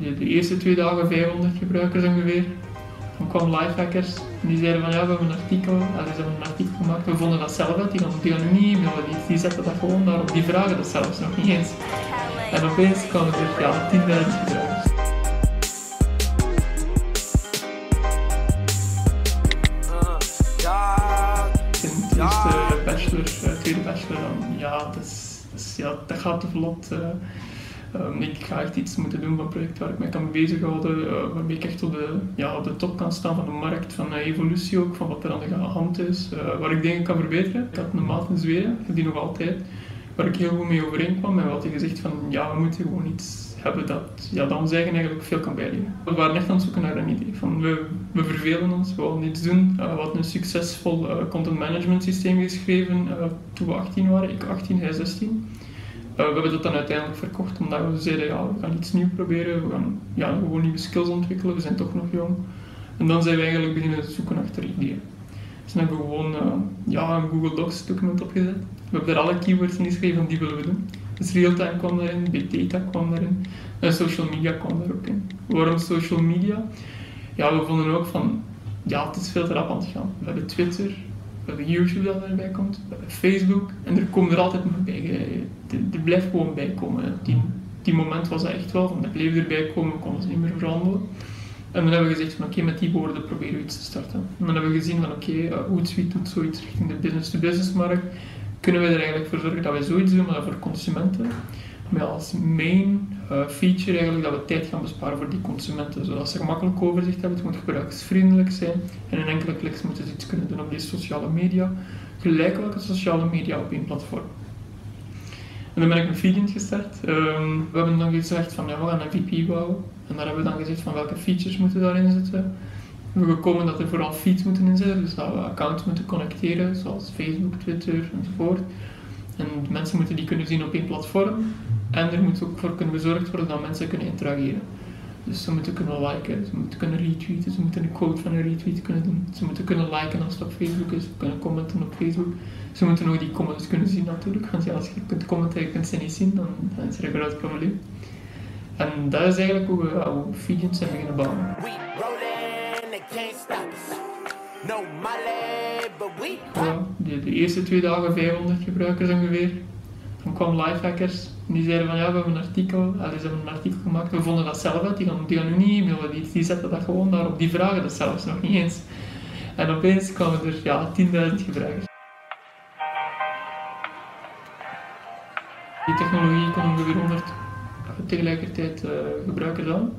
De, de eerste twee dagen 500 gebruikers ongeveer. Dan kwam Lifehackers en die zeiden van ja, we hebben een artikel, allee, ze hebben een artikel gemaakt, we vonden dat zelf uit, die gaan, die gaan niet e-mailen, die, die zetten dat gewoon daarop, die vragen dat zelfs nog niet eens. En opeens kwamen er ja, 10.000 gebruikers. In de eerste bachelor, eh, tweede bachelor, dan, ja, dat, is, dat, is- ja, dat gaat te vlot. eh. Ehm, ik ga echt iets moeten doen van project waar ik mij kan bezighouden, eh, waarmee ik echt op de, ja, op de top kan staan van de markt, van de evolutie ook, van wat er aan de hand is, eh, waar ik dingen kan verbeteren. Ik had een maat in Zweden, ik heb die nog altijd, waar ik heel goed mee overeenkwam en wat hij gezegd van ja, we moeten gewoon iets hebben dat, ja, dat ons eigen eigenlijk veel kan bijleren. We waren echt aan het zoeken naar een idee van we, we vervelen ons, we willen iets doen. Eh, we hadden een succesvol content management systeem geschreven toen we 18 waren, ik 18, hij 16. Eh, we hebben dat dan uiteindelijk verkocht omdat we zeiden, ja, we gaan iets nieuws proberen, we gaan ja, gewoon nieuwe skills ontwikkelen, we zijn toch nog jong. En dan zijn we eigenlijk beginnen zoeken achter ideeën. Dus dan hebben we gewoon eh, ja, een Google Docs document opgezet. We hebben er alle keywords in geschreven die willen we doen. Dus real-time kwam daarin, big data kwam daarin en social media kwam daar ook in. Waarom social media? Ja, we vonden ook van, ja, het is veel te rap aan het gaan. We hebben Twitter, YouTube dat erbij komt, Facebook en er komen er altijd nog bij. Er er blijft gewoon bij komen. Op die, die moment was dat echt wel, van dat bleef erbij komen, konden ze niet meer verhandelen. En dan hebben we gezegd van oké, met die woorden proberen we iets te starten. En dan hebben we gezien van oké, okay, Hootsuite doet zoiets richting de business-to-business markt. Kunnen we er eigenlijk voor zorgen dat we zoiets doen, maar voor consumenten. Met als main eh, feature eigenlijk dat we tijd gaan besparen voor die consumenten. Zodat ze gemakkelijk overzicht hebben, het moet gebruiksvriendelijk zijn. En in enkele kliks moeten ze iets kunnen doen op die sociale media. Gelijk welke sociale media op één platform. En dan ben ik een Feedint gestart. Ehm, we hebben dan gezegd van ja, we gaan een VP bouwen. En daar hebben we dan gezegd van welke features moeten daarin zitten. We gekomen dat er vooral feeds moeten in zitten, dus dat we accounts moeten connecteren, zoals Facebook, Twitter enzovoort. En mensen moeten die kunnen zien op één platform. En er moet ook voor kunnen bezorgd worden dat mensen kunnen interageren. Dus ze moeten kunnen liken, ze moeten kunnen retweeten, ze moeten een quote van een retweet kunnen doen. Ze moeten kunnen liken als het op Facebook is, ze kunnen commenten op Facebook. Ze moeten ook die comments kunnen zien natuurlijk, want ja, als je kunt commenten en je kunt ze niet zien, dan, dan is er een groot probleem. En dat is eigenlijk hoe we, ja, hoe Feedint zijn beginnen bouwen. Ja, de, de eerste twee dagen 500 gebruikers ongeveer. Dan kwam Lifehackers die zeiden van ja, we hebben een artikel, allee, ze hebben een artikel gemaakt, we vonden dat zelf uit, die gaan, die nu niet e-mailen, die, die zetten dat gewoon daarop, die vragen dat zelfs nog niet eens. En opeens kwamen er ja, 10.000 gebruikers. Die technologie kon ongeveer 100 tegelijkertijd eh, gebruikers aan.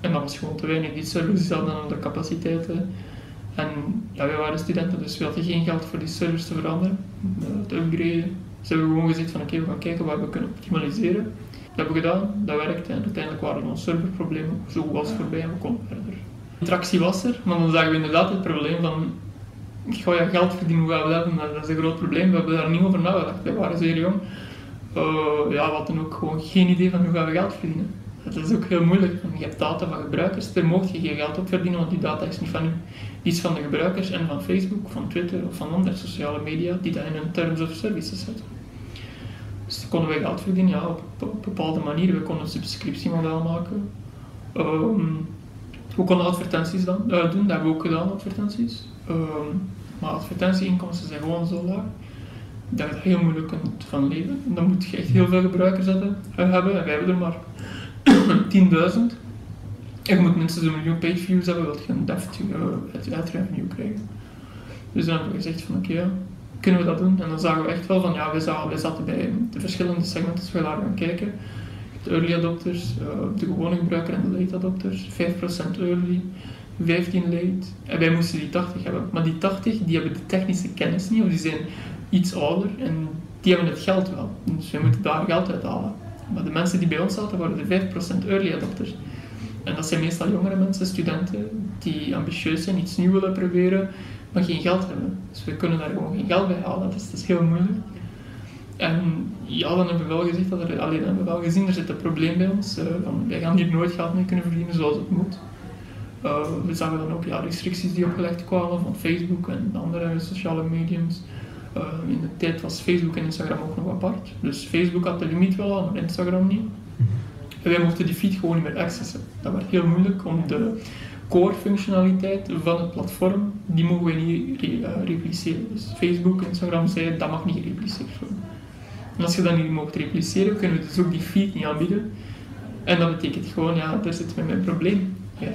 En dat was gewoon te weinig. Die servers hadden dan de capaciteiten. En ja, wij waren studenten, dus we hadden geen geld voor die servers te veranderen, eh, te upgraden. Dus hebben we gewoon gezegd van oké, we gaan kijken wat we kunnen optimaliseren. Dat hebben we gedaan, dat werkte en uiteindelijk waren onze serverproblemen zo als voorbij en we konden verder. De interactie was er, maar dan zagen we inderdaad het probleem van ga je geld verdienen, hoe gaan we dat doen? Dat is een groot probleem, we hebben daar niet over nagedacht, wij waren zeer jong. Eh, ja, we hadden ook gewoon geen idee van hoe gaan we geld verdienen. Dat is ook heel moeilijk, want je hebt data van gebruikers, daar mocht je geen geld op verdienen, want die data is niet van u. Die is van de gebruikers en van Facebook, van Twitter of van andere sociale media die dat in hun terms of services zetten. Dus konden wij geld verdienen ja, op, op bepaalde manieren. We konden een subscriptiemodel maken. Ehm, we konden advertenties dan, eh, doen, dat hebben we ook gedaan, advertenties. Ehm, maar advertentieinkomsten zijn gewoon zo laag dat je heel moeilijk kunt van leven. En dan moet je echt heel veel gebruikers hebben, eh, en wij hebben er maar 10.000. En je moet minstens een miljoen views hebben, wil je een deft uh, ad revenue krijgen. Dus dan hebben we gezegd van oké, kunnen we dat doen? En dan zagen we echt wel van ja, we zaten, bij de verschillende segmenten, dus we waren gaan kijken. De early adopters, uh, de gewone gebruiker en de late adopters. 5% early, 15 late. En wij moesten die 80 hebben. Maar die 80, die hebben de technische kennis niet, of die zijn iets ouder en die hebben het geld wel. Dus we moeten daar geld uit halen. Maar de mensen die bij ons zaten, waren de 5% early adopters. En dat zijn meestal jongere mensen, studenten, die ambitieus zijn, iets nieuws willen proberen, maar geen geld hebben. Dus we kunnen daar gewoon geen geld bij halen, dus dat is heel moeilijk. En ja, dan hebben we wel gezegd dat er, alleen hebben we wel gezien, er zit een probleem bij ons. Uh, van, wij gaan hier nooit geld mee kunnen verdienen zoals het moet. Uh, we zagen dan ook ja, restricties die opgelegd kwamen van Facebook en andere sociale mediums. Uh, in de tijd was Facebook en Instagram ook nog apart. Dus Facebook had de limiet wel al, maar Instagram niet. En wij mochten die feed gewoon niet meer accessen. Dat werd heel moeilijk om de core functionaliteit van het platform, die mogen wij niet re uh, repliceren. Dus Facebook, Instagram zeiden dat mag niet gerepliceerd worden. En als je dat niet mocht repliceren, kunnen we dus ook die feed niet aanbieden. En dat betekent gewoon, ja, daar zit met mijn probleem. Ja,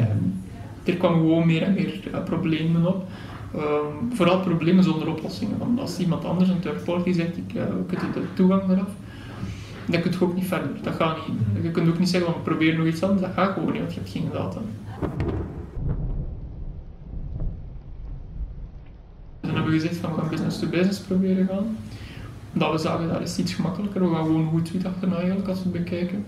er kwamen gewoon meer en meer uh, problemen op. Um, vooral problemen zonder oplossingen. Want als iemand anders, een third party, zegt, ik uh, kunt de toegang eraf, dan kun je ook niet verder. Dat gaat niet. Je kunt ook niet zeggen, van, probeer nog iets anders. Dat gaat gewoon niet, want je hebt geen data. Dan hebben we gezegd van we gaan business to business proberen gaan. Dat we zagen dat is iets gemakkelijker. We gaan gewoon goed suite achterna eigenlijk als we het bekijken.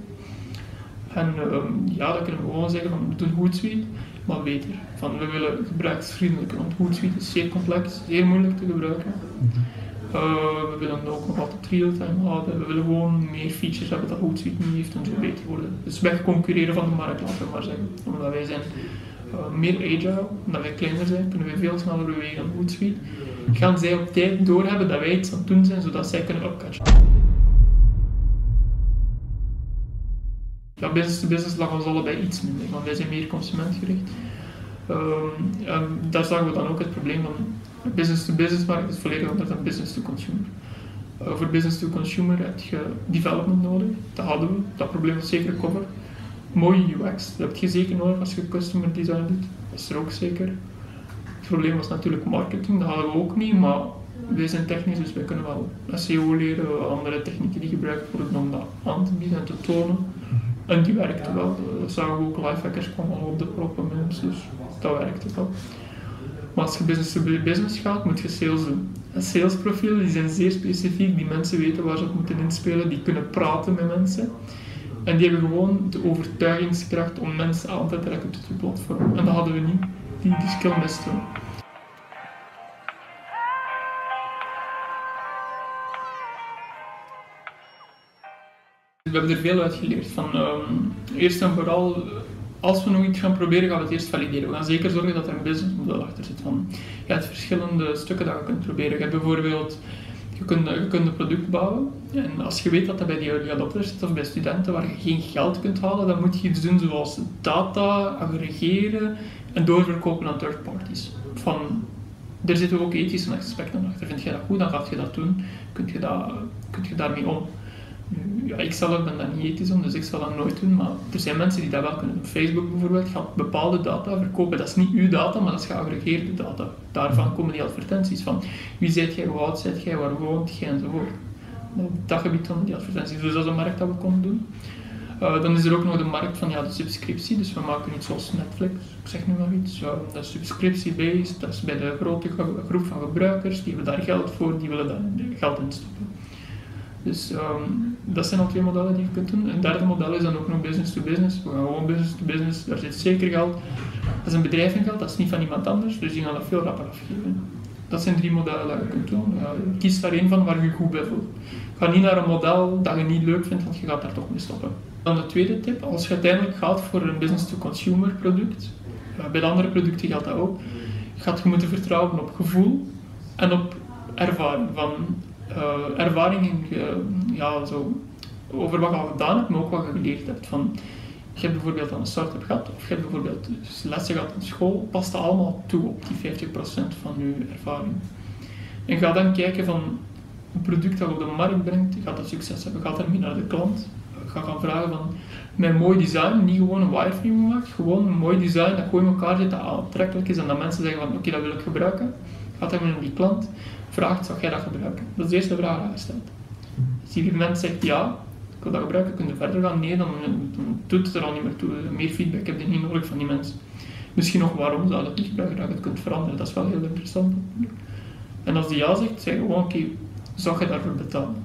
En um, ja, dan kunnen we gewoon zeggen van we doen goed suite, maar beter. Van, we willen gebruiksvriendelijker, want goed suite is zeer complex, zeer moeilijk te gebruiken. Uh, we willen ook nog altijd real-time houden. We willen gewoon meer features hebben dat goed suite niet heeft en zo beter worden. Dus concurreren van de markt, laten we maar zeggen. Omdat wij zijn uh, meer agile, omdat wij kleiner zijn, kunnen wij veel sneller bewegen dan Hootsuite. Gaan zij op tijd doorhebben dat wij iets aan het doen zijn, zodat zij kunnen upcatchen. Ja, business to business lag ons allebei iets minder, want wij zijn meer consumentgericht. Um, daar zagen we dan ook het probleem van business to business markt is volledig anders dan business to consumer. Uh, voor business to consumer heb je development nodig, dat hadden we, dat probleem was zeker cover mooie UX. Dat heb je zeker nodig als je customer design doet. Dat is er ook zeker. Het probleem was natuurlijk marketing, dat hadden we ook niet, maar wij zijn technisch, dus wij kunnen wel SEO leren, andere technieken die gebruikt worden om dat aan te bieden en te tonen. En die werkte wel. Dat zagen we ook, lifehackers kwamen op de proppen mensen, dus dat werkte wel. Maar als je business business gaat, moet je sales doen. En salesprofielen die zijn zeer specifiek, die mensen weten waar ze op moeten inspelen, die kunnen praten met mensen. En die hebben gewoon de overtuigingskracht om mensen aan te trekken tot je platform. En dat hadden we niet. Die, die skill misten we. Hebben er veel uit geleerd. Van, um, eerst en vooral, als we nog iets gaan proberen, gaan we het eerst valideren. We gaan zeker zorgen dat er een businessmodel achter zit. Van, je hebt verschillende stukken dat je kunt proberen. Je hebt bijvoorbeeld je kunt, je kunt een product bouwen en als je weet dat dat bij die early adopters zit of bij studenten waar je geen geld kunt halen, dan moet je iets doen zoals data aggregeren en doorverkopen aan third parties. Van, er zitten ook ethische aspecten achter. Vind je dat goed, dan ga je dat doen. Kun je, dat, kun je daarmee om ja, ik zelf ben dat niet ethisch om, dus ik zal dat nooit doen, maar er zijn mensen die dat wel kunnen doen. Facebook bijvoorbeeld gaat bepaalde data verkopen, dat is niet uw data, maar dat is geaggregeerde data. Daarvan komen die advertenties van wie zijt jij, hoe oud zijt jij, waar woont jij enzovoort. Dat gebied van die advertenties, dus dat is een markt dat we konden doen. Uh, dan is er ook nog de markt van ja, de subscriptie, dus we maken iets zoals Netflix, ik zeg nu maar iets. Dat is subscriptie-based, dat is bij de grote groep van gebruikers, die hebben daar geld voor, die willen daar geld in stoppen. Dus um, dat zijn al twee modellen die je kunt doen. Een derde model is dan ook nog business to business. Gewoon business to business, daar zit zeker geld. Dat is een bedrijf in geld, dat is niet van iemand anders, dus die gaan dat veel rapper afgeven. Dat zijn drie modellen dat je kunt doen. Ja, kies daar één van waar je goed bij voelt. Ga niet naar een model dat je niet leuk vindt, want je gaat daar toch mee stoppen. Dan de tweede tip, als je uiteindelijk gaat voor een business-to-consumer product, uh, bij de andere producten geldt dat ook, gaat je moeten vertrouwen op gevoel en op ervaring. Van ervaring ja, zo, over wat je al gedaan hebt, maar ook wat je geleerd hebt. Van, je hebt bijvoorbeeld aan een start-up gehad, of je hebt bijvoorbeeld lessen gehad in school, past dat allemaal toe op die 50% van je ervaring. En ga dan kijken van een product dat je op de markt brengt, gaat dat succes hebben, gaat ermee naar de klant. Ga gaan vragen van, met mooi design, niet gewoon een wireframe gemaakt, gewoon een mooi design dat gewoon in elkaar zit, dat aantrekkelijk is en dat mensen zeggen van, oké, dat wil ik gebruiken. Gaat dan naar die klant vraagt, zou jij dat gebruiken? Dat is de eerste vraag die je stelt. Als die mens zegt ja, ik wil dat gebruiken, kun je verder gaan? Nee, dan, doet het er al niet meer toe. Meer feedback heb je niet nodig van die mensen. Misschien nog waarom zou dat niet gebruiken, dat je het kunt veranderen. Dat is wel heel interessant. En als die ja zegt, zeg gewoon, oké, zou je daarvoor betalen?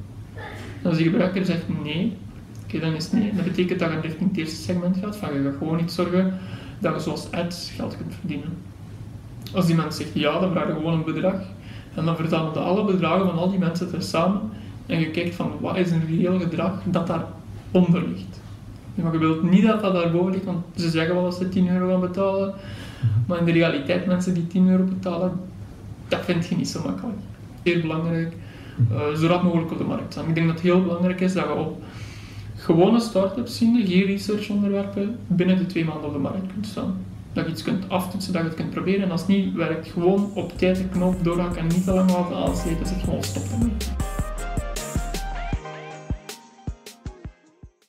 En als die gebruiker zegt nee, oké, dan is het nee. Dat betekent dat je richting het eerste segment gaat, van je gaat gewoon niet zorgen dat je zoals ads geld kunt verdienen. Als die mens zegt ja, dan vraag je gewoon een bedrag en dan verzamelde alle bedragen van al die mensen samen en je kijkt van wat is een reëel gedrag dat daaronder ligt. Maar je wilt niet dat dat daarboven ligt, want ze zeggen wel dat ze 10 euro gaan betalen, maar in de realiteit mensen die 10 euro betalen, dat vind je niet zo makkelijk. Zeer belangrijk, uh, zo rap mogelijk op de markt staan. Ik denk dat het heel belangrijk is dat je op gewone start-ups zien, geen research onderwerpen, binnen de twee maanden op de markt kunt staan. Dat je iets kunt aftoetsen, dat je het kunt proberen en als niet werkt, gewoon op tijd de knop doorhakken en niet te lang laten aanslepen, zit gewoon stop ermee.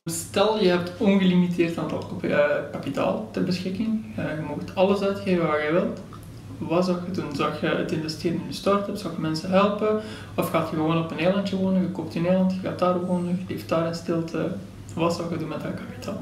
Stel je hebt ongelimiteerd aantal uh, kapitaal ter beschikking, uh, je mag alles uitgeven wat je wilt. Wat zou je doen? Zou je het investeren in je start-up? Zou je mensen helpen? Of gaat je gewoon op een eilandje wonen? Je koopt een eiland, je gaat daar wonen, je leeft daar in stilte. Wat zou je doen met dat kapitaal?